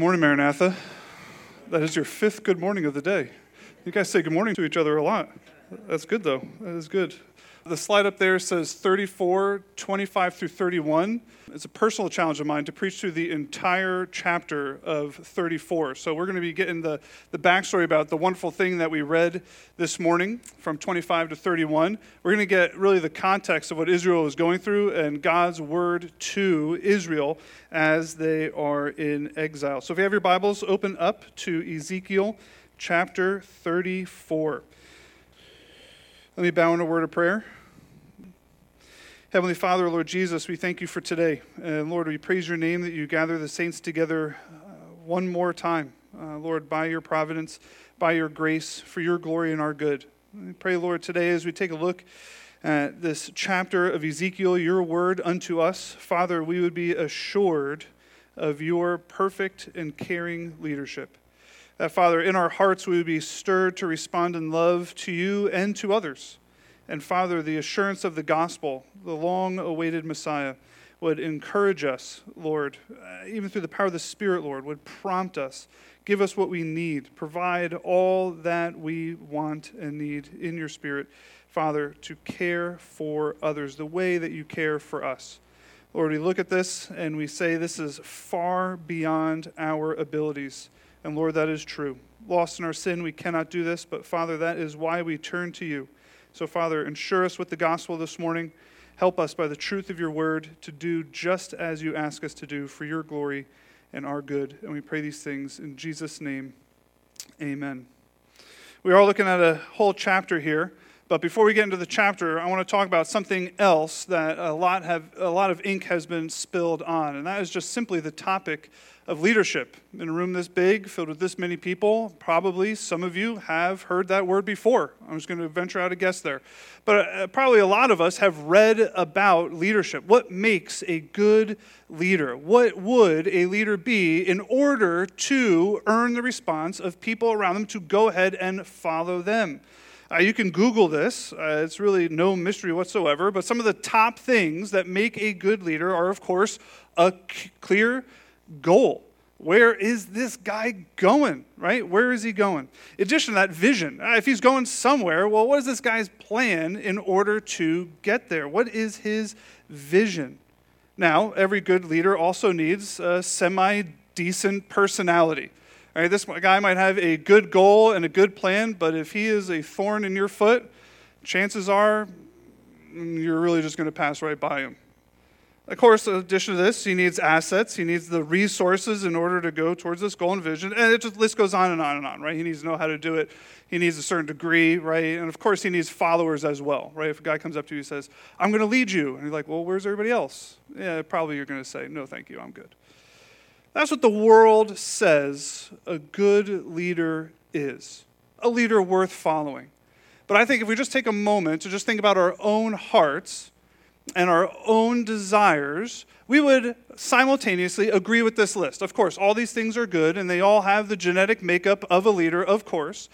Good morning, Maranatha. That is your fifth good morning of the day. You guys say good morning to each other a lot. That's good, though. That is good. The slide up there says 34, 25 through 31. It's a personal challenge of mine to preach through the entire chapter of 34. So we're going to be getting the, the backstory about the wonderful thing that we read this morning from 25 to 31. We're going to get really the context of what Israel is going through and God's word to Israel as they are in exile. So if you have your Bibles, open up to Ezekiel chapter 34. Let me bow in a word of prayer. Heavenly Father, Lord Jesus, we thank you for today. And Lord, we praise your name that you gather the saints together uh, one more time. Uh, Lord, by your providence, by your grace, for your glory and our good. We pray, Lord, today as we take a look at this chapter of Ezekiel, your word unto us, Father, we would be assured of your perfect and caring leadership. That, Father, in our hearts we would be stirred to respond in love to you and to others. And, Father, the assurance of the gospel, the long awaited Messiah, would encourage us, Lord, uh, even through the power of the Spirit, Lord, would prompt us, give us what we need, provide all that we want and need in your Spirit, Father, to care for others the way that you care for us. Lord, we look at this and we say this is far beyond our abilities. And Lord, that is true. Lost in our sin, we cannot do this, but Father, that is why we turn to you. So, Father, ensure us with the gospel this morning. Help us by the truth of your word to do just as you ask us to do for your glory and our good. And we pray these things in Jesus' name. Amen. We are looking at a whole chapter here. But before we get into the chapter, I want to talk about something else that a lot, have, a lot of ink has been spilled on, and that is just simply the topic of leadership. In a room this big, filled with this many people, probably some of you have heard that word before. I'm just going to venture out a guess there. But uh, probably a lot of us have read about leadership. What makes a good leader? What would a leader be in order to earn the response of people around them to go ahead and follow them? Uh, you can Google this. Uh, it's really no mystery whatsoever. But some of the top things that make a good leader are, of course, a c- clear goal. Where is this guy going, right? Where is he going? In addition to that vision, uh, if he's going somewhere, well, what is this guy's plan in order to get there? What is his vision? Now, every good leader also needs a semi decent personality. All right, this guy might have a good goal and a good plan, but if he is a thorn in your foot, chances are mm, you're really just going to pass right by him. Of course, in addition to this, he needs assets. He needs the resources in order to go towards this goal and vision. And it just list goes on and on and on, right? He needs to know how to do it. He needs a certain degree, right? And of course, he needs followers as well, right? If a guy comes up to you and says, I'm going to lead you, and you're like, well, where's everybody else? Yeah, probably you're going to say, no, thank you, I'm good. That's what the world says a good leader is a leader worth following. But I think if we just take a moment to just think about our own hearts and our own desires, we would simultaneously agree with this list. Of course, all these things are good and they all have the genetic makeup of a leader, of course.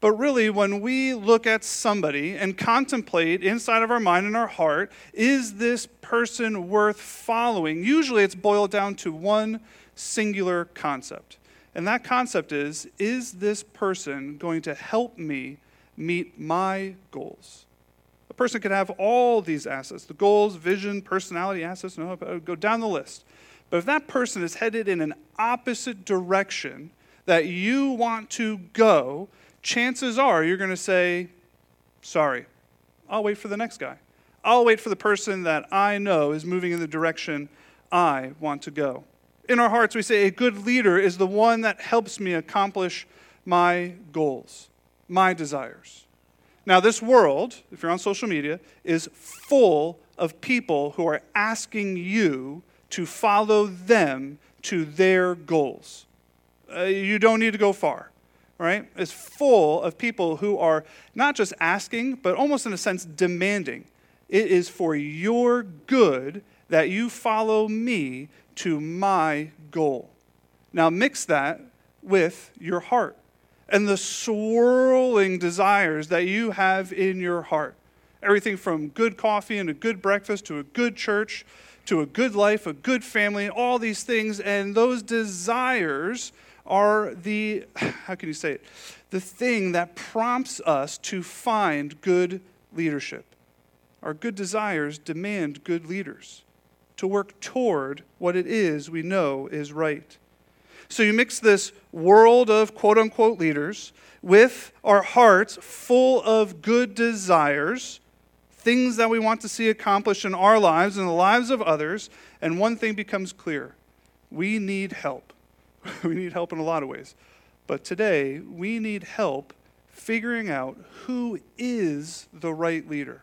But really, when we look at somebody and contemplate inside of our mind and our heart, is this person worth following? Usually it's boiled down to one singular concept. And that concept is is this person going to help me meet my goals? Person can have all these assets the goals, vision, personality, assets, no, go down the list. But if that person is headed in an opposite direction that you want to go, chances are you're going to say, Sorry, I'll wait for the next guy. I'll wait for the person that I know is moving in the direction I want to go in our hearts, we say, a good leader is the one that helps me accomplish my goals, my desires. Now, this world, if you're on social media, is full of people who are asking you to follow them to their goals. Uh, you don't need to go far, right? It's full of people who are not just asking, but almost in a sense demanding. It is for your good that you follow me to my goal. Now, mix that with your heart and the swirling desires that you have in your heart. Everything from good coffee and a good breakfast to a good church to a good life, a good family, all these things. And those desires are the, how can you say it? The thing that prompts us to find good leadership. Our good desires demand good leaders to work toward what it is we know is right. So you mix this world of quote unquote leaders with our hearts full of good desires, things that we want to see accomplished in our lives and the lives of others, and one thing becomes clear we need help. we need help in a lot of ways. But today, we need help figuring out who is the right leader,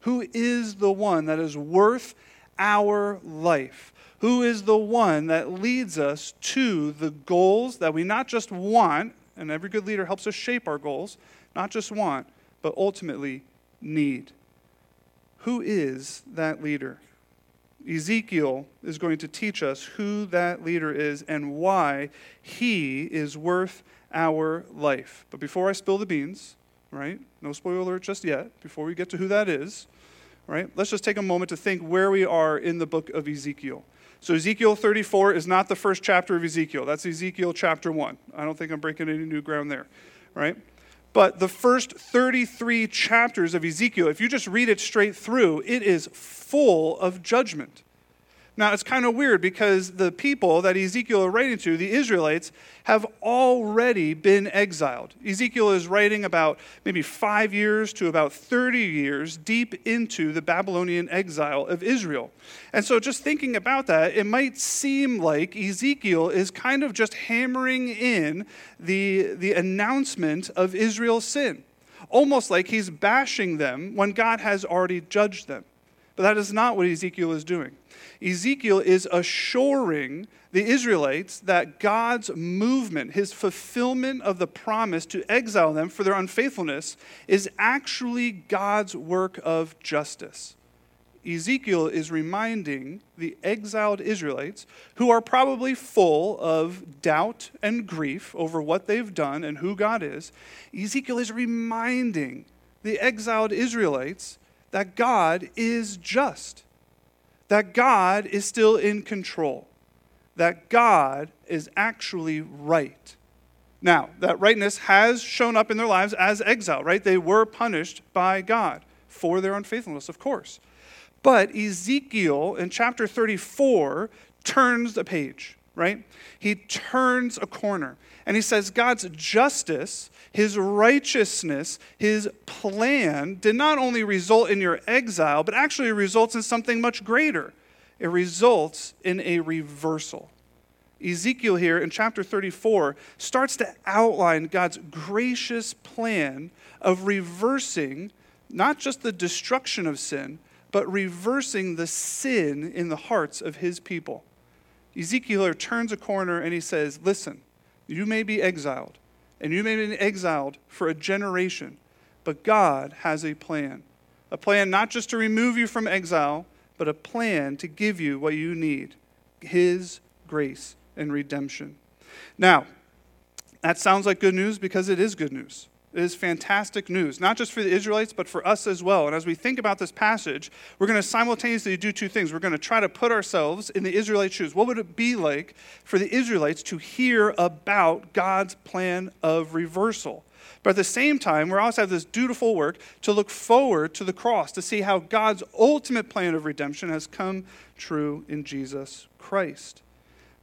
who is the one that is worth our life, who is the one that leads us to the goals that we not just want, and every good leader helps us shape our goals, not just want, but ultimately need. Who is that leader? Ezekiel is going to teach us who that leader is and why he is worth our life. But before I spill the beans, right? No spoiler alert just yet, before we get to who that is, right? Let's just take a moment to think where we are in the book of Ezekiel. So, Ezekiel 34 is not the first chapter of Ezekiel. That's Ezekiel chapter 1. I don't think I'm breaking any new ground there, right? But the first 33 chapters of Ezekiel, if you just read it straight through, it is full of judgment. Now, it's kind of weird because the people that Ezekiel is writing to, the Israelites, have already been exiled. Ezekiel is writing about maybe five years to about 30 years deep into the Babylonian exile of Israel. And so, just thinking about that, it might seem like Ezekiel is kind of just hammering in the, the announcement of Israel's sin, almost like he's bashing them when God has already judged them. But that is not what Ezekiel is doing. Ezekiel is assuring the Israelites that God's movement, his fulfillment of the promise to exile them for their unfaithfulness, is actually God's work of justice. Ezekiel is reminding the exiled Israelites, who are probably full of doubt and grief over what they've done and who God is, Ezekiel is reminding the exiled Israelites that God is just that God is still in control, that God is actually right. Now, that rightness has shown up in their lives as exile, right? They were punished by God for their unfaithfulness, of course. But Ezekiel in chapter 34 turns the page, right? He turns a corner and he says God's justice his righteousness, his plan, did not only result in your exile, but actually results in something much greater. It results in a reversal. Ezekiel here in chapter 34 starts to outline God's gracious plan of reversing not just the destruction of sin, but reversing the sin in the hearts of his people. Ezekiel turns a corner and he says, Listen, you may be exiled, and you may be exiled for a generation, but God has a plan. A plan not just to remove you from exile, but a plan to give you what you need His grace and redemption. Now, that sounds like good news because it is good news. It is fantastic news, not just for the Israelites, but for us as well. And as we think about this passage, we're going to simultaneously do two things. We're going to try to put ourselves in the Israelite shoes. What would it be like for the Israelites to hear about God's plan of reversal? But at the same time, we also have this dutiful work to look forward to the cross, to see how God's ultimate plan of redemption has come true in Jesus Christ.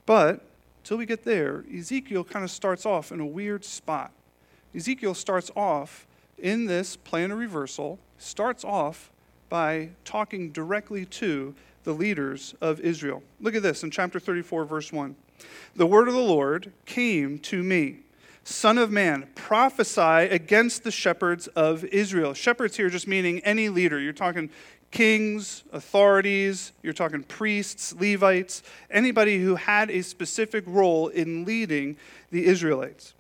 But until we get there, Ezekiel kind of starts off in a weird spot. Ezekiel starts off in this plan of reversal, starts off by talking directly to the leaders of Israel. Look at this in chapter 34, verse 1. The word of the Lord came to me. Son of man, prophesy against the shepherds of Israel. Shepherds here just meaning any leader. You're talking kings, authorities, you're talking priests, Levites, anybody who had a specific role in leading the Israelites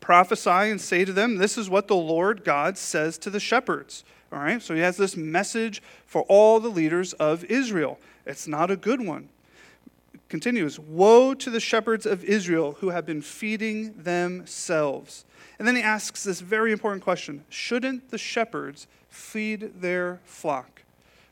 prophesy and say to them, This is what the Lord God says to the shepherds. All right, so he has this message for all the leaders of Israel. It's not a good one. continues Woe to the shepherds of Israel who have been feeding themselves. And then he asks this very important question Shouldn't the shepherds feed their flock?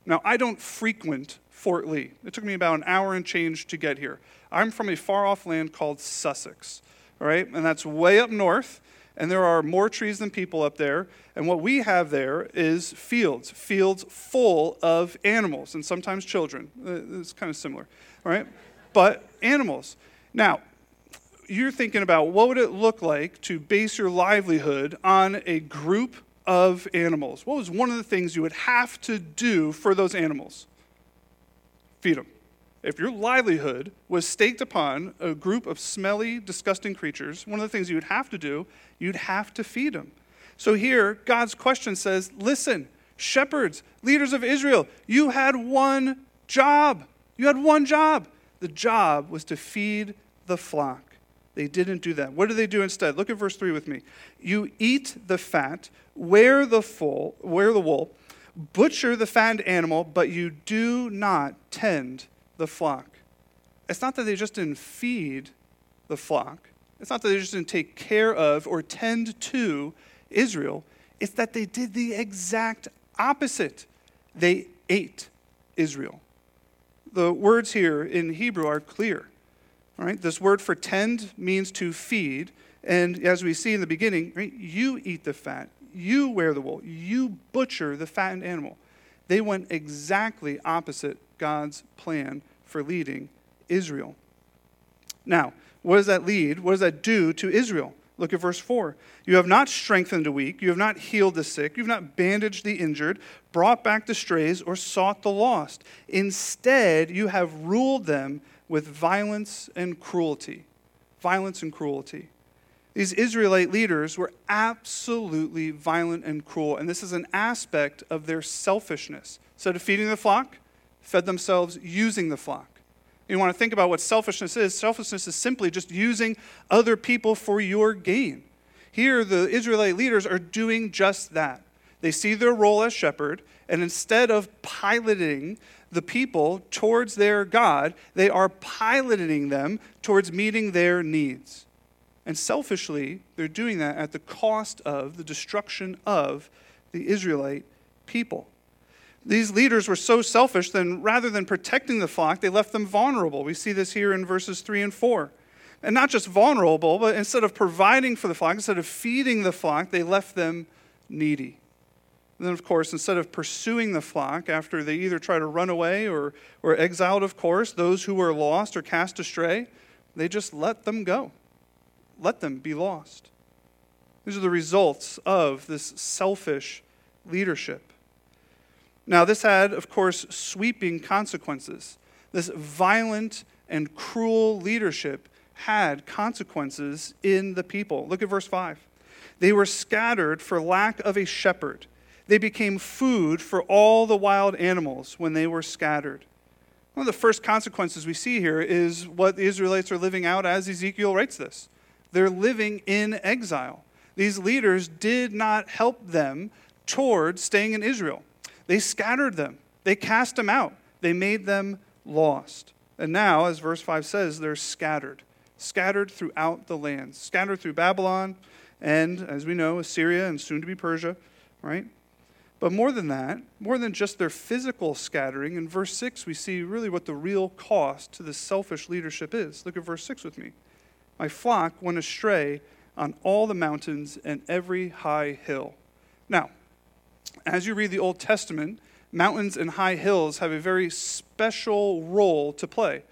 Now, I don't frequent Fort Lee. It took me about an hour and change to get here. I'm from a far off land called Sussex, all right? And that's way up north, and there are more trees than people up there. And what we have there is fields, fields full of animals and sometimes children. Uh, it's kind of similar, all right? But animals. Now, you're thinking about what would it look like to base your livelihood on a group of animals? What was one of the things you would have to do for those animals? Feed them. If your livelihood was staked upon a group of smelly, disgusting creatures, one of the things you would have to do, you'd have to feed them. So here, God's question says listen, shepherds, leaders of Israel, you had one job. You had one job. The job was to feed the flock. They didn't do that. What do they do instead? Look at verse 3 with me. You eat the fat, wear the full, wear the wool, butcher the fattened animal, but you do not tend the flock. It's not that they just didn't feed the flock. It's not that they just didn't take care of or tend to Israel. It's that they did the exact opposite. They ate Israel. The words here in Hebrew are clear. All right, this word for tend means to feed. And as we see in the beginning, right, you eat the fat, you wear the wool, you butcher the fattened animal. They went exactly opposite God's plan for leading Israel. Now, what does that lead? What does that do to Israel? Look at verse 4. You have not strengthened the weak, you have not healed the sick, you have not bandaged the injured, brought back the strays, or sought the lost. Instead, you have ruled them with violence and cruelty. Violence and cruelty. These Israelite leaders were absolutely violent and cruel, and this is an aspect of their selfishness. So, of feeding the flock, fed themselves using the flock. You want to think about what selfishness is. Selfishness is simply just using other people for your gain. Here, the Israelite leaders are doing just that. They see their role as shepherd, and instead of piloting the people towards their God, they are piloting them towards meeting their needs. And selfishly, they're doing that at the cost of the destruction of the Israelite people. These leaders were so selfish, then rather than protecting the flock, they left them vulnerable. We see this here in verses 3 and 4. And not just vulnerable, but instead of providing for the flock, instead of feeding the flock, they left them needy. And then, of course, instead of pursuing the flock after they either try to run away or were exiled, of course, those who were lost or cast astray, they just let them go. Let them be lost. These are the results of this selfish leadership. Now, this had, of course, sweeping consequences. This violent and cruel leadership had consequences in the people. Look at verse 5. They were scattered for lack of a shepherd they became food for all the wild animals when they were scattered. One of the first consequences we see here is what the Israelites are living out as Ezekiel writes this. They're living in exile. These leaders did not help them toward staying in Israel. They scattered them, they cast them out, they made them lost. And now, as verse 5 says, they're scattered, scattered throughout the lands, scattered through Babylon and, as we know, Assyria and soon to be Persia, right? But more than that, more than just their physical scattering, in verse 6, we see really what the real cost to this selfish leadership is. Look at verse 6 with me. My flock went astray on all the mountains and every high hill. Now, as you read the Old Testament, mountains and high hills have a very special role to play.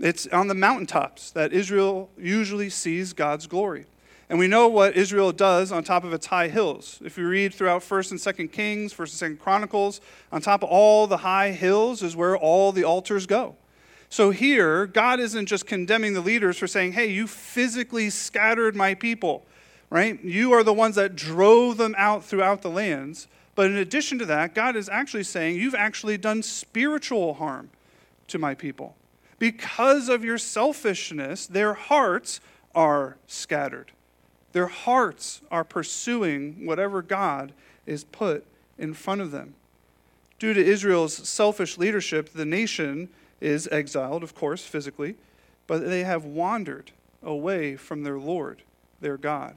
It's on the mountaintops that Israel usually sees God's glory. And we know what Israel does on top of its high hills. If you read throughout 1st and 2nd Kings, 1st and 2nd Chronicles, on top of all the high hills is where all the altars go. So here, God isn't just condemning the leaders for saying, hey, you physically scattered my people, right? You are the ones that drove them out throughout the lands. But in addition to that, God is actually saying, you've actually done spiritual harm to my people. Because of your selfishness, their hearts are scattered. Their hearts are pursuing whatever God is put in front of them. Due to Israel's selfish leadership, the nation is exiled, of course, physically, but they have wandered away from their Lord, their God.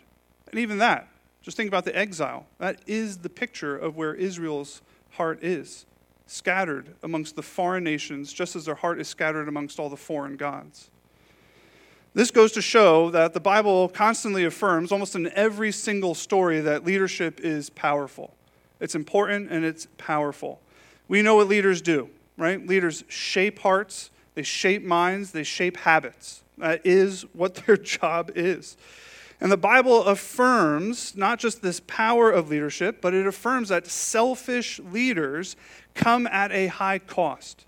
And even that, just think about the exile. That is the picture of where Israel's heart is. scattered amongst the foreign nations, just as their heart is scattered amongst all the foreign gods. This goes to show that the Bible constantly affirms, almost in every single story, that leadership is powerful. It's important and it's powerful. We know what leaders do, right? Leaders shape hearts, they shape minds, they shape habits. That is what their job is. And the Bible affirms not just this power of leadership, but it affirms that selfish leaders come at a high cost.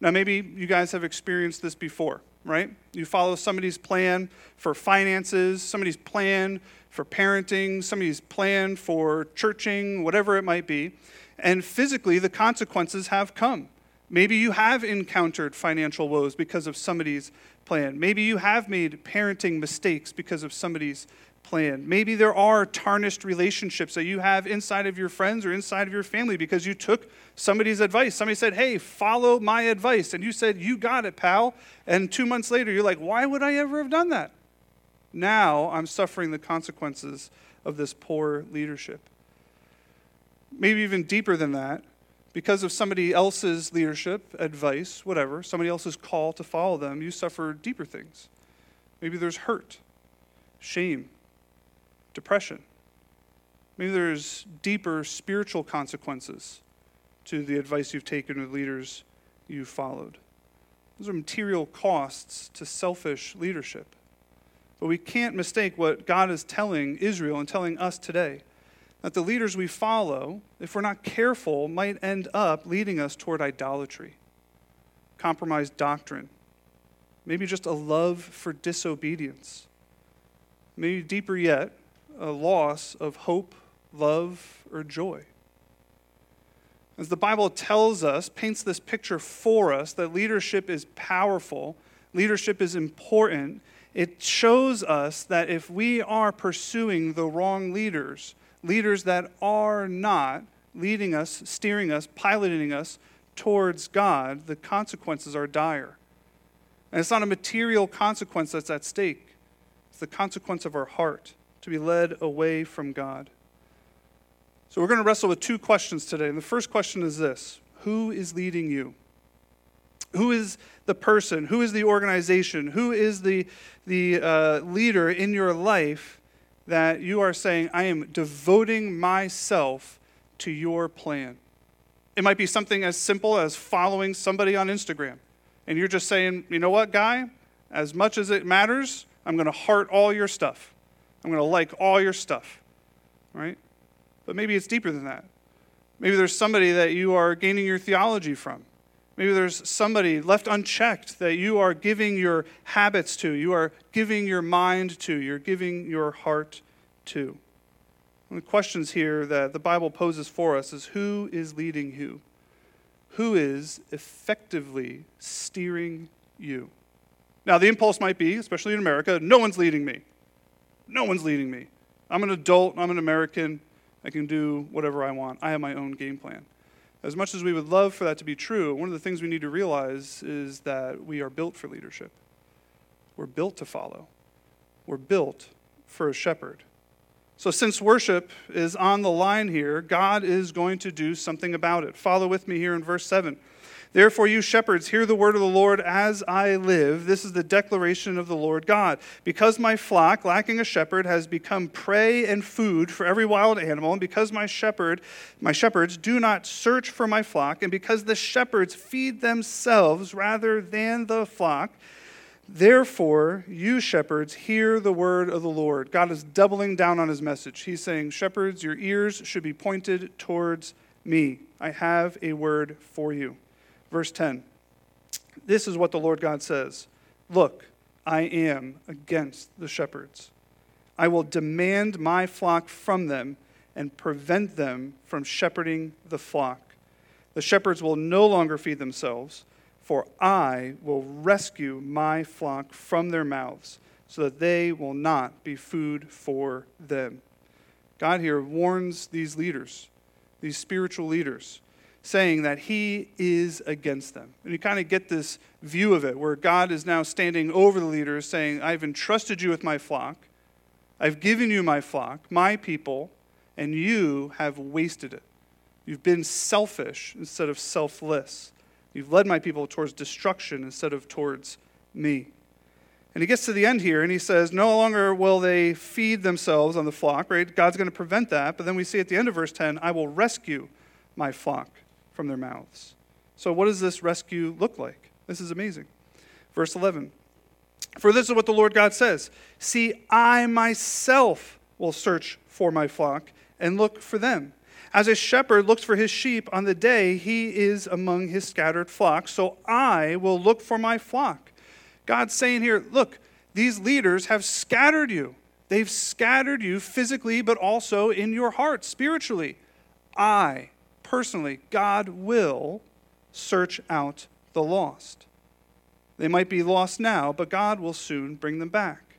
Now, maybe you guys have experienced this before, right? You follow somebody's plan for finances, somebody's plan for parenting, somebody's plan for churching, whatever it might be, and physically the consequences have come. Maybe you have encountered financial woes because of somebody's plan. Maybe you have made parenting mistakes because of somebody's plan. Maybe there are tarnished relationships that you have inside of your friends or inside of your family because you took somebody's advice. Somebody said, Hey, follow my advice. And you said, You got it, pal. And two months later, you're like, Why would I ever have done that? Now I'm suffering the consequences of this poor leadership. Maybe even deeper than that, because of somebody else's leadership, advice, whatever, somebody else's call to follow them, you suffer deeper things. Maybe there's hurt, shame, depression. Maybe there's deeper spiritual consequences to the advice you've taken with leaders you've followed. Those are material costs to selfish leadership. But we can't mistake what God is telling Israel and telling us today that the leaders we follow, if we're not careful, might end up leading us toward idolatry, compromised doctrine, maybe just a love for disobedience, maybe deeper yet, a loss of hope, love, or joy. As the Bible tells us, paints this picture for us that leadership is powerful, leadership is important, it shows us that if we are pursuing the wrong leaders, leaders that are not leading us, steering us, piloting us towards God, the consequences are dire. And it's not a material consequence that's at stake, it's the consequence of our heart to be led away from God. So we're going to wrestle with two questions today. And the first question is this Who is leading you? Who is the person? Who is the organization? Who is the, the uh, leader in your life that you are saying, I am devoting myself to your plan. It might be something as simple as following somebody on Instagram. And you're just saying, you know what, guy? As much as it matters, I'm going to heart all your stuff. I'm going to like all your stuff. Right? But maybe it's deeper than that. Maybe there's somebody that you are gaining your theology from. Maybe there's somebody left unchecked that you are giving your habits to, you are giving your mind to, you're giving your heart to. One of the questions here that the Bible poses for us is who is leading who? Who is effectively steering you? Now, the impulse might be, especially in America, no one's leading me. No one's leading me. I'm an adult, I'm an American, I can do whatever I want. I have my own game plan. As much as we would love for that to be true, one of the things we need to realize is that we are built for leadership. We're built to follow. We're built for a shepherd. So, since worship is on the line here, God is going to do something about it. Follow with me here in verse 7. Therefore, you shepherds, hear the word of the Lord as I live. This is the declaration of the Lord God. Because my flock, lacking a shepherd, has become prey and food for every wild animal, and because my shepherd, my shepherds do not search for my flock, and because the shepherds feed themselves rather than the flock, Therefore, you shepherds, hear the word of the Lord. God is doubling down on his message. He's saying, Shepherds, your ears should be pointed towards me. I have a word for you. Verse 10 This is what the Lord God says Look, I am against the shepherds. I will demand my flock from them and prevent them from shepherding the flock. The shepherds will no longer feed themselves, for I will rescue my flock from their mouths, so that they will not be food for them. God here warns these leaders, these spiritual leaders, saying that he is against them. And you kind of get this view of it where God is now standing over the leaders saying, I've entrusted you with my flock, I've given you my flock, my people, and you have wasted it. You've been selfish instead of selfless. You've led my people towards destruction instead of towards me. And he gets to the end here and he says, No longer will they feed themselves on the flock, right? God's going to prevent that. But then we see at the end of verse 10, I will rescue my flock from their mouths. So, what does this rescue look like? This is amazing. Verse 11 For this is what the Lord God says See, I myself will search for my flock and look for them. As a shepherd looks for his sheep on the day he is among his scattered flock, so I will look for my flock. God's saying here, look, these leaders have scattered you. They've scattered you physically, but also in your heart, spiritually. I, personally, God will search out the lost. They might be lost now, but God will soon bring them back.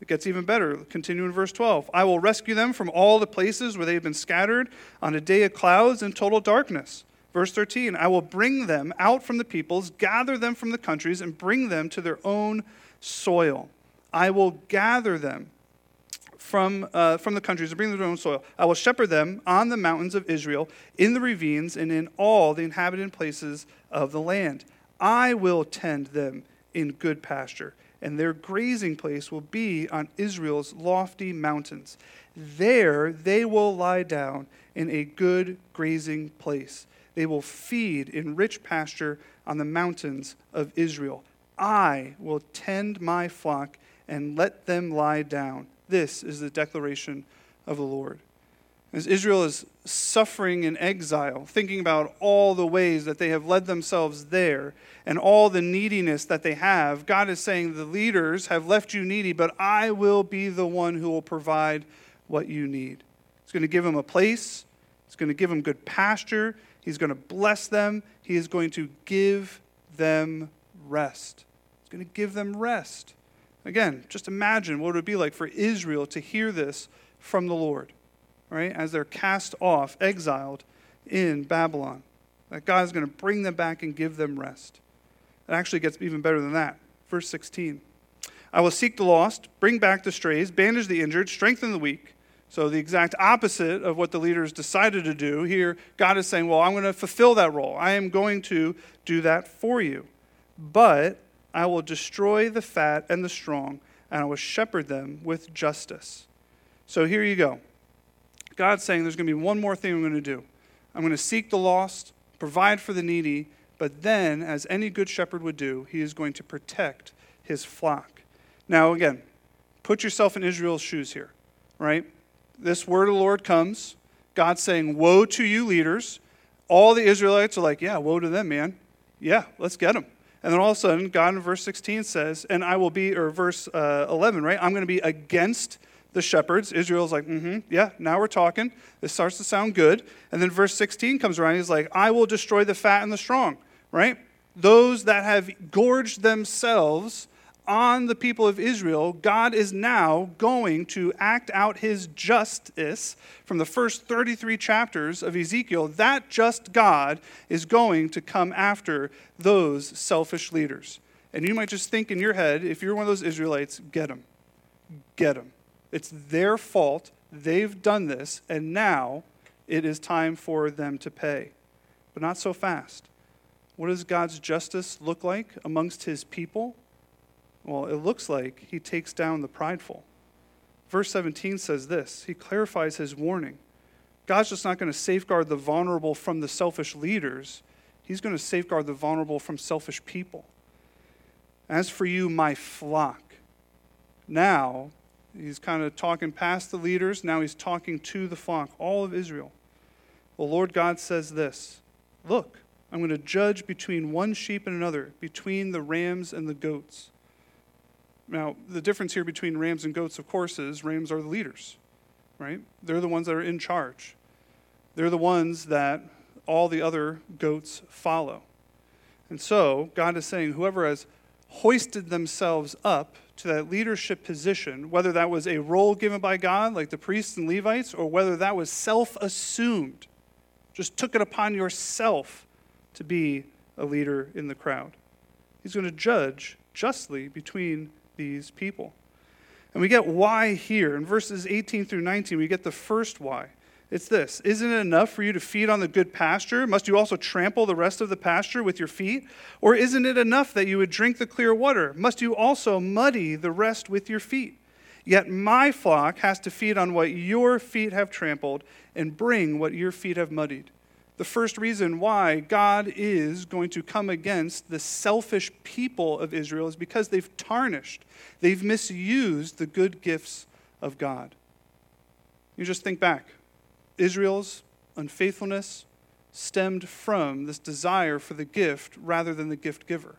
It gets even better. Continue in verse 12. I will rescue them from all the places where they have been scattered on a day of clouds and total darkness. Verse 13 I will bring them out from the peoples, gather them from the countries, and bring them to their own soil. I will gather them from, uh, from the countries and bring them to their own soil. I will shepherd them on the mountains of Israel, in the ravines, and in all the inhabited places of the land. I will tend them in good pasture and their grazing place will be on Israel's lofty mountains. There they will lie down in a good grazing place. They will feed in rich pasture on the mountains of Israel. I will tend my flock and let them lie down. This is the declaration of the Lord. As Israel is suffering in exile, thinking about all the ways that they have led themselves there and all the neediness that they have, God is saying, The leaders have left you needy, but I will be the one who will provide what you need. He's going to give them a place, He's going to give them good pasture, He's going to bless them, He is going to give them rest. He's going to give them rest. Again, just imagine what it would be like for Israel to hear this from the Lord right, as they're cast off, exiled in Babylon. That God is going to bring them back and give them rest. It actually gets even better than that. Verse 16 I will seek the lost, bring back the strays, bandage the injured, strengthen the weak. So, the exact opposite of what the leaders decided to do. Here, God is saying, Well, I'm going to fulfill that role. I am going to do that for you. But I will destroy the fat and the strong, and I will shepherd them with justice. So, here you go. God's saying there's going to be one more thing I'm going to do. I'm going to seek the lost, provide for the needy, but then, as any good shepherd would do, he is going to protect his flock. Now, again, put yourself in Israel's shoes here, right? This word of the Lord comes. God's saying, Woe to you, leaders. All the Israelites are like, Yeah, woe to them, man. Yeah, let's get them. And then all of a sudden, God in verse 16 says, And I will be, or verse uh, 11, right? I'm going to be against the shepherds. Israel's like, mm-hmm, yeah, now we're talking. This starts to sound good. And then verse 16 comes around. He's like, I will destroy the fat and the strong, right? Those that have gorged themselves on the people of Israel, God is now going to act out his justice from the first 33 chapters of Ezekiel. That just God is going to come after those selfish leaders. And you might just think in your head, if you're one of those Israelites, get them. Get them. It's their fault. They've done this, and now it is time for them to pay. But not so fast. What does God's justice look like amongst his people? Well, it looks like he takes down the prideful. Verse 17 says this He clarifies his warning. God's just not going to safeguard the vulnerable from the selfish leaders, He's going to safeguard the vulnerable from selfish people. As for you, my flock, now He's kind of talking past the leaders. Now he's talking to the flock, all of Israel. The Lord God says this Look, I'm going to judge between one sheep and another, between the rams and the goats. Now, the difference here between rams and goats, of course, is rams are the leaders, right? They're the ones that are in charge. They're the ones that all the other goats follow. And so, God is saying, whoever has hoisted themselves up to that leadership position, whether that was a role given by God, like the priests and Levites, or whether that was self assumed, just took it upon yourself to be a leader in the crowd. He's going to judge justly between these people. And we get why here. In verses 18 through 19, we get the first why. It's this Isn't it enough for you to feed on the good pasture? Must you also trample the rest of the pasture with your feet? Or isn't it enough that you would drink the clear water? Must you also muddy the rest with your feet? Yet my flock has to feed on what your feet have trampled and bring what your feet have muddied. The first reason why God is going to come against the selfish people of Israel is because they've tarnished, they've misused the good gifts of God. You just think back Israel's unfaithfulness stemmed from this desire for the gift rather than the gift giver.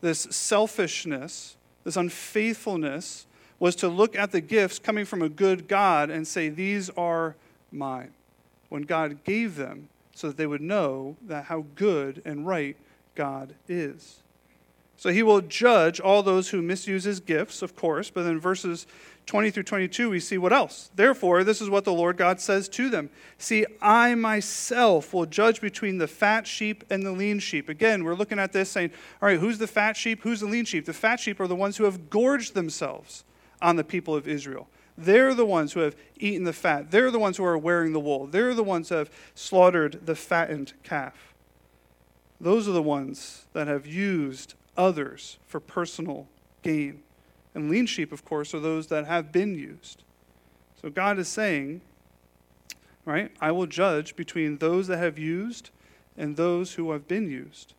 This selfishness, this unfaithfulness, was to look at the gifts coming from a good God and say, These are mine. When God gave them so that they would know that how good and right God is. So he will judge all those who misuse his gifts, of course, but then verses 20 through 22, we see what else? Therefore, this is what the Lord God says to them See, I myself will judge between the fat sheep and the lean sheep. Again, we're looking at this saying, All right, who's the fat sheep? Who's the lean sheep? The fat sheep are the ones who have gorged themselves on the people of Israel. They're the ones who have eaten the fat. They're the ones who are wearing the wool. They're the ones who have slaughtered the fattened calf. Those are the ones that have used others for personal gain. And lean sheep, of course, are those that have been used. So God is saying, right, I will judge between those that have used and those who have been used.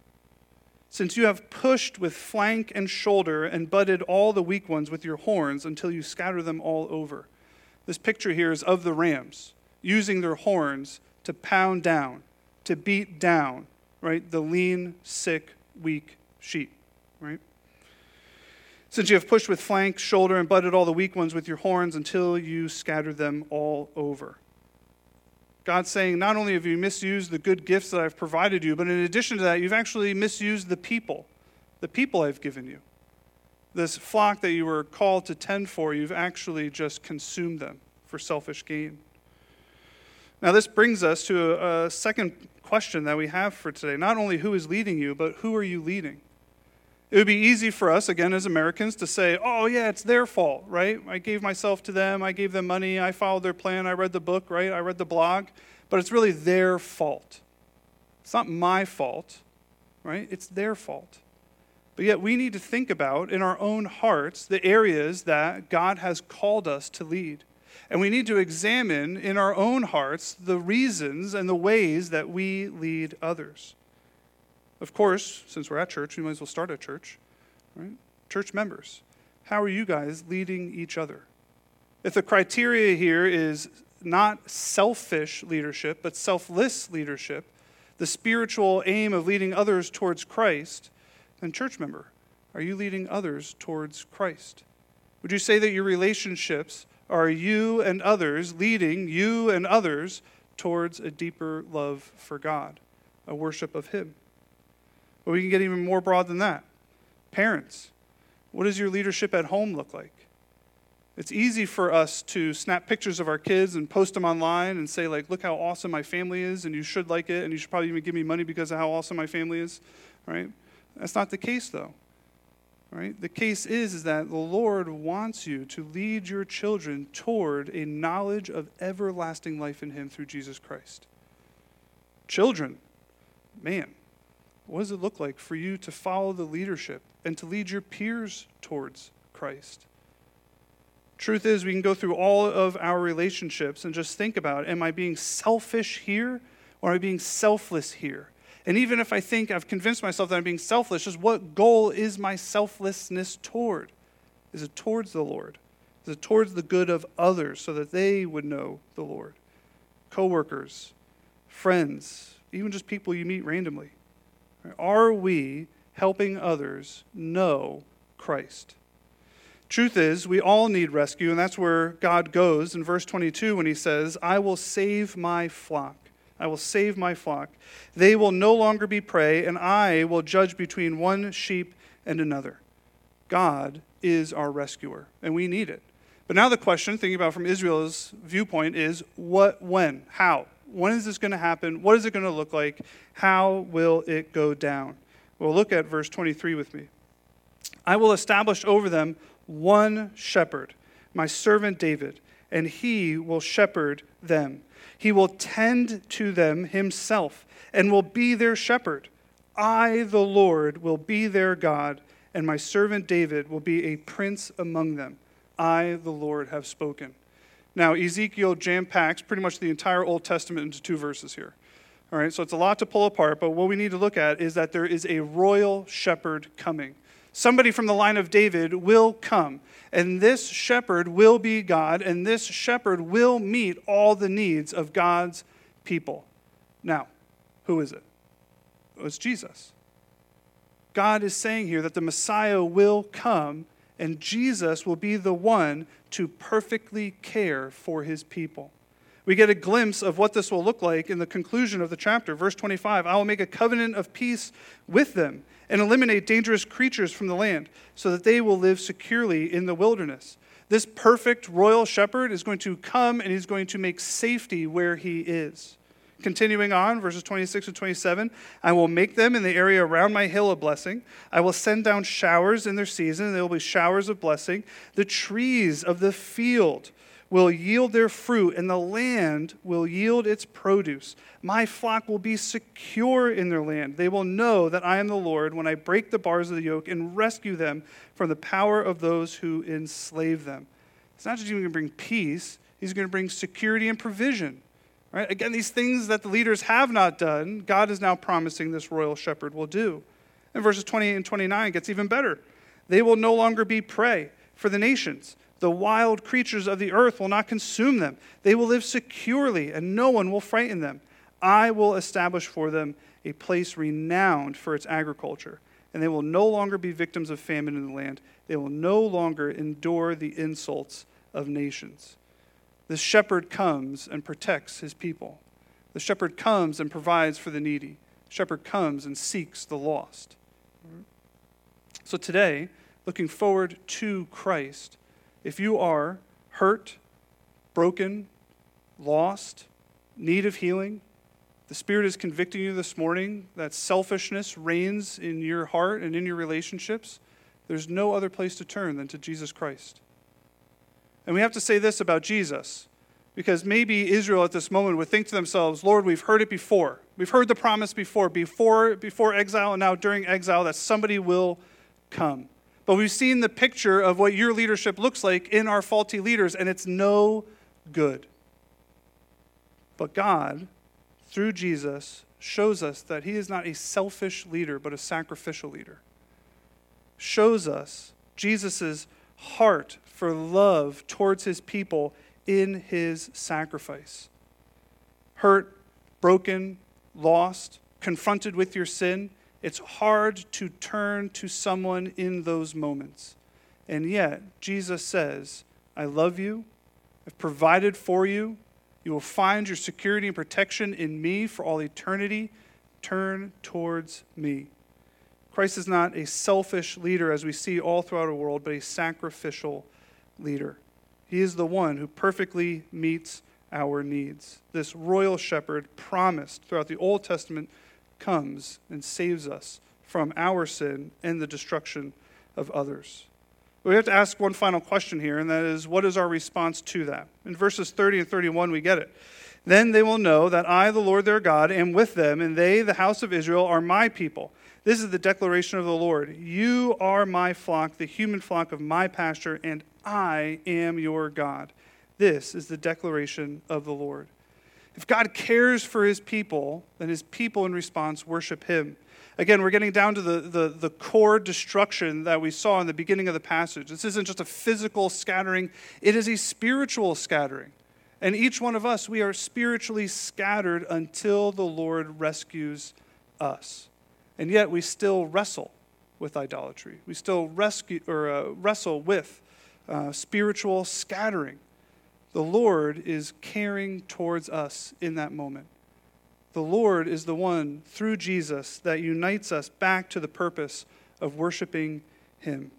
Since you have pushed with flank and shoulder and butted all the weak ones with your horns until you scatter them all over. This picture here is of the rams using their horns to pound down, to beat down, right, the lean, sick, weak sheep, right? Since you have pushed with flank, shoulder, and butted all the weak ones with your horns until you scatter them all over. God's saying, not only have you misused the good gifts that I've provided you, but in addition to that, you've actually misused the people, the people I've given you. This flock that you were called to tend for, you've actually just consumed them for selfish gain. Now, this brings us to a, a second question that we have for today. Not only who is leading you, but who are you leading? It would be easy for us, again, as Americans, to say, oh, yeah, it's their fault, right? I gave myself to them. I gave them money. I followed their plan. I read the book, right? I read the blog. But it's really their fault. It's not my fault, right? It's their fault. But yet, we need to think about in our own hearts the areas that God has called us to lead. And we need to examine in our own hearts the reasons and the ways that we lead others. Of course, since we're at church, we might as well start at church, right? Church members, how are you guys leading each other? If the criteria here is not selfish leadership, but selfless leadership, the spiritual aim of leading others towards Christ, then, church member, are you leading others towards Christ? Would you say that your relationships are you and others leading you and others towards a deeper love for God, a worship of Him? But we can get even more broad than that. Parents, what does your leadership at home look like? It's easy for us to snap pictures of our kids and post them online and say, like, look how awesome my family is, and you should like it, and you should probably even give me money because of how awesome my family is, right? That's not the case, though. Right? The case is, is that the Lord wants you to lead your children toward a knowledge of everlasting life in Him through Jesus Christ. Children, man, what does it look like for you to follow the leadership and to lead your peers towards Christ? Truth is, we can go through all of our relationships and just think about am I being selfish here or am I being selfless here? And even if I think I've convinced myself that I'm being selfless, just what goal is my selflessness toward? Is it towards the Lord? Is it towards the good of others so that they would know the Lord? Coworkers, friends, even just people you meet randomly. Are we helping others know Christ? Truth is, we all need rescue, and that's where God goes in verse 22 when he says, I will save my flock. I will save my flock. They will no longer be prey, and I will judge between one sheep and another. God is our rescuer, and we need it. But now the question, thinking about from Israel's viewpoint, is what, when, how? When is this going to happen? What is it going to look like? How will it go down? Well, look at verse 23 with me. I will establish over them one shepherd, my servant David, and he will shepherd them. He will tend to them himself and will be their shepherd. I, the Lord, will be their God, and my servant David will be a prince among them. I, the Lord, have spoken. Now, Ezekiel jam packs pretty much the entire Old Testament into two verses here. All right, so it's a lot to pull apart, but what we need to look at is that there is a royal shepherd coming. Somebody from the line of David will come, and this shepherd will be God, and this shepherd will meet all the needs of God's people. Now, who is it? Oh, it's Jesus. God is saying here that the Messiah will come, and Jesus will be the one to perfectly care for his people. We get a glimpse of what this will look like in the conclusion of the chapter. Verse 25 I will make a covenant of peace with them and eliminate dangerous creatures from the land, so that they will live securely in the wilderness. This perfect royal shepherd is going to come and he's going to make safety where he is. Continuing on, verses 26 and 27, I will make them in the area around my hill a blessing. I will send down showers in their season, and there will be showers of blessing. The trees of the field will yield their fruit, and the land will yield its produce. My flock will be secure in their land. They will know that I am the Lord when I break the bars of the yoke and rescue them from the power of those who enslave them. It's not just going to bring peace, he's going to bring security and provision. Right? Again, these things that the leaders have not done, God is now promising this royal shepherd will do. And verses 28 and 29 gets even better. They will no longer be prey for the nations the wild creatures of the earth will not consume them. They will live securely, and no one will frighten them. I will establish for them a place renowned for its agriculture, and they will no longer be victims of famine in the land. They will no longer endure the insults of nations. The shepherd comes and protects his people. The shepherd comes and provides for the needy. The shepherd comes and seeks the lost. So today, looking forward to Christ, if you are hurt, broken, lost, need of healing, the Spirit is convicting you this morning that selfishness reigns in your heart and in your relationships, there's no other place to turn than to Jesus Christ. And we have to say this about Jesus, because maybe Israel at this moment would think to themselves, Lord, we've heard it before. We've heard the promise before, before, before exile and now during exile, that somebody will come. But we've seen the picture of what your leadership looks like in our faulty leaders, and it's no good. But God, through Jesus, shows us that He is not a selfish leader, but a sacrificial leader. Shows us Jesus' heart for love towards His people in His sacrifice. Hurt, broken, lost, confronted with your sin, it's hard to turn to someone in those moments. And yet, Jesus says, I love you. I've provided for you. You will find your security and protection in me for all eternity. Turn towards me. Christ is not a selfish leader, as we see all throughout our world, but a sacrificial leader. He is the one who perfectly meets our needs. This royal shepherd promised throughout the Old Testament comes and saves us from our sin and the destruction of others. We have to ask one final question here, and that is what is our response to that? In verses 30 and 31, we get it. Then they will know that I, the Lord their God, am with them, and they, the house of Israel, are my people. This is the declaration of the Lord. You are my flock, the human flock of my pasture, and I am your God. This is the declaration of the Lord. If God cares for his people, then his people in response worship him. Again, we're getting down to the, the, the, core destruction that we saw in the beginning of the passage. This isn't just a physical scattering, it is a spiritual scattering. And each one of us, we are spiritually scattered until the Lord rescues us. And yet we still wrestle with idolatry. We still rescue, or, uh, wrestle with uh, spiritual scattering the Lord is caring towards us in that moment. The Lord is the one, through Jesus, that unites us back to the purpose of worshiping Him.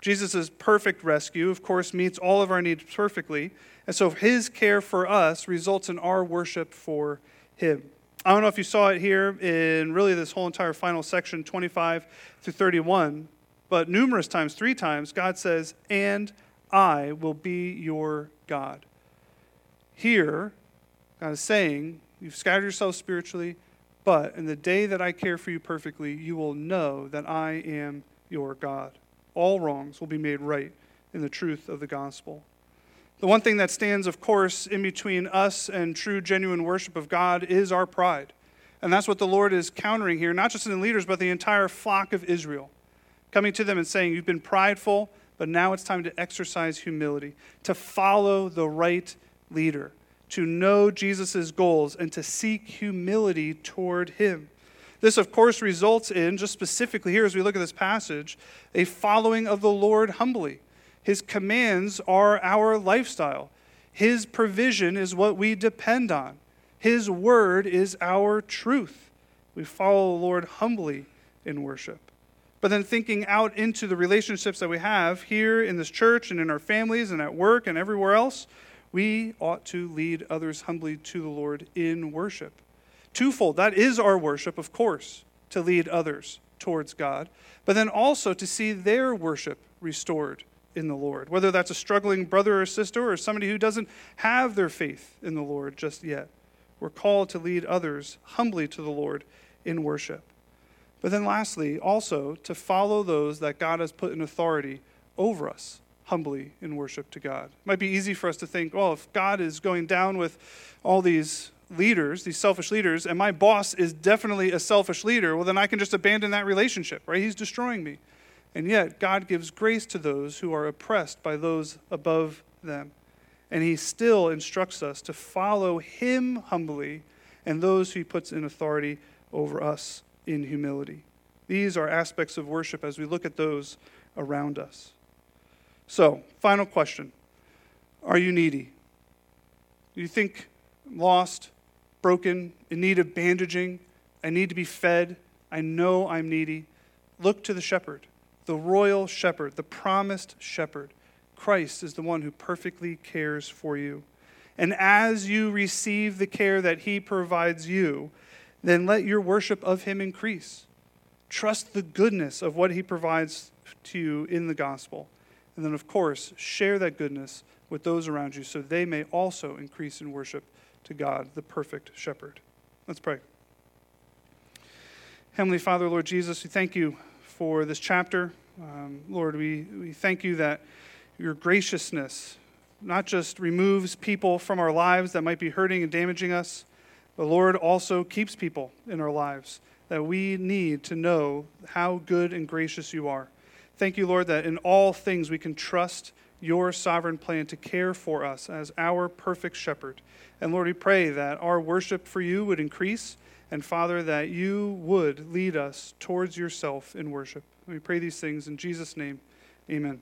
Jesus' perfect rescue, of course, meets all of our needs perfectly. And so his care for us results in our worship for him. I don't know if you saw it here in really this whole entire final section, 25 through 31, but numerous times, three times, God says, And I will be your God. Here, God is saying, You've scattered yourself spiritually, but in the day that I care for you perfectly, you will know that I am your God. All wrongs will be made right in the truth of the gospel. The one thing that stands, of course, in between us and true, genuine worship of God is our pride. And that's what the Lord is countering here, not just in the leaders, but the entire flock of Israel. Coming to them and saying, You've been prideful, but now it's time to exercise humility, to follow the right leader to know Jesus' goals and to seek humility toward him. This, of course, results in, just specifically here as we look at this passage, a following of the Lord humbly. His commands are our lifestyle, His provision is what we depend on, His word is our truth. We follow the Lord humbly in worship. But then thinking out into the relationships that we have here in this church and in our families and at work and everywhere else, we ought to lead others humbly to the Lord in worship. Twofold. That is our worship, of course, to lead others towards God, but then also to see their worship restored in the Lord, whether that's a struggling brother or sister or somebody who doesn't have their faith in the Lord just yet. We're called to lead others humbly to the Lord in worship. But then, lastly, also to follow those that God has put in authority over us humbly in worship to God. It might be easy for us to think, well, if God is going down with all these leaders, these selfish leaders, and my boss is definitely a selfish leader, well, then I can just abandon that relationship, right? He's destroying me. And yet, God gives grace to those who are oppressed by those above them. And He still instructs us to follow Him humbly and those who He puts in authority over us in humility. These are aspects of worship as we look at those around us. So, final question Are you needy? Do you think lost, broken, in need of bandaging? I need to be fed. I know I'm needy. Look to the shepherd, the royal shepherd, the promised shepherd. Christ is the one who perfectly cares for you. And as you receive the care that he provides you, then let your worship of him increase. Trust the goodness of what he provides to you in the gospel. And then, of course, share that goodness with those around you so they may also increase in worship to God, the perfect shepherd. Let's pray. Heavenly Father, Lord Jesus, we thank you for this chapter. Um, Lord, we, we thank you that your graciousness not just removes people from our lives that might be hurting and damaging us, but Lord also keeps people in our lives that we need to know how good and gracious you are. Thank you, Lord, that in all things we can trust your sovereign plan to care for us as our perfect shepherd. And Lord, we pray that our worship for you would increase, and Father, that you would lead us towards yourself in worship. We pray these things in Jesus' name. Amen.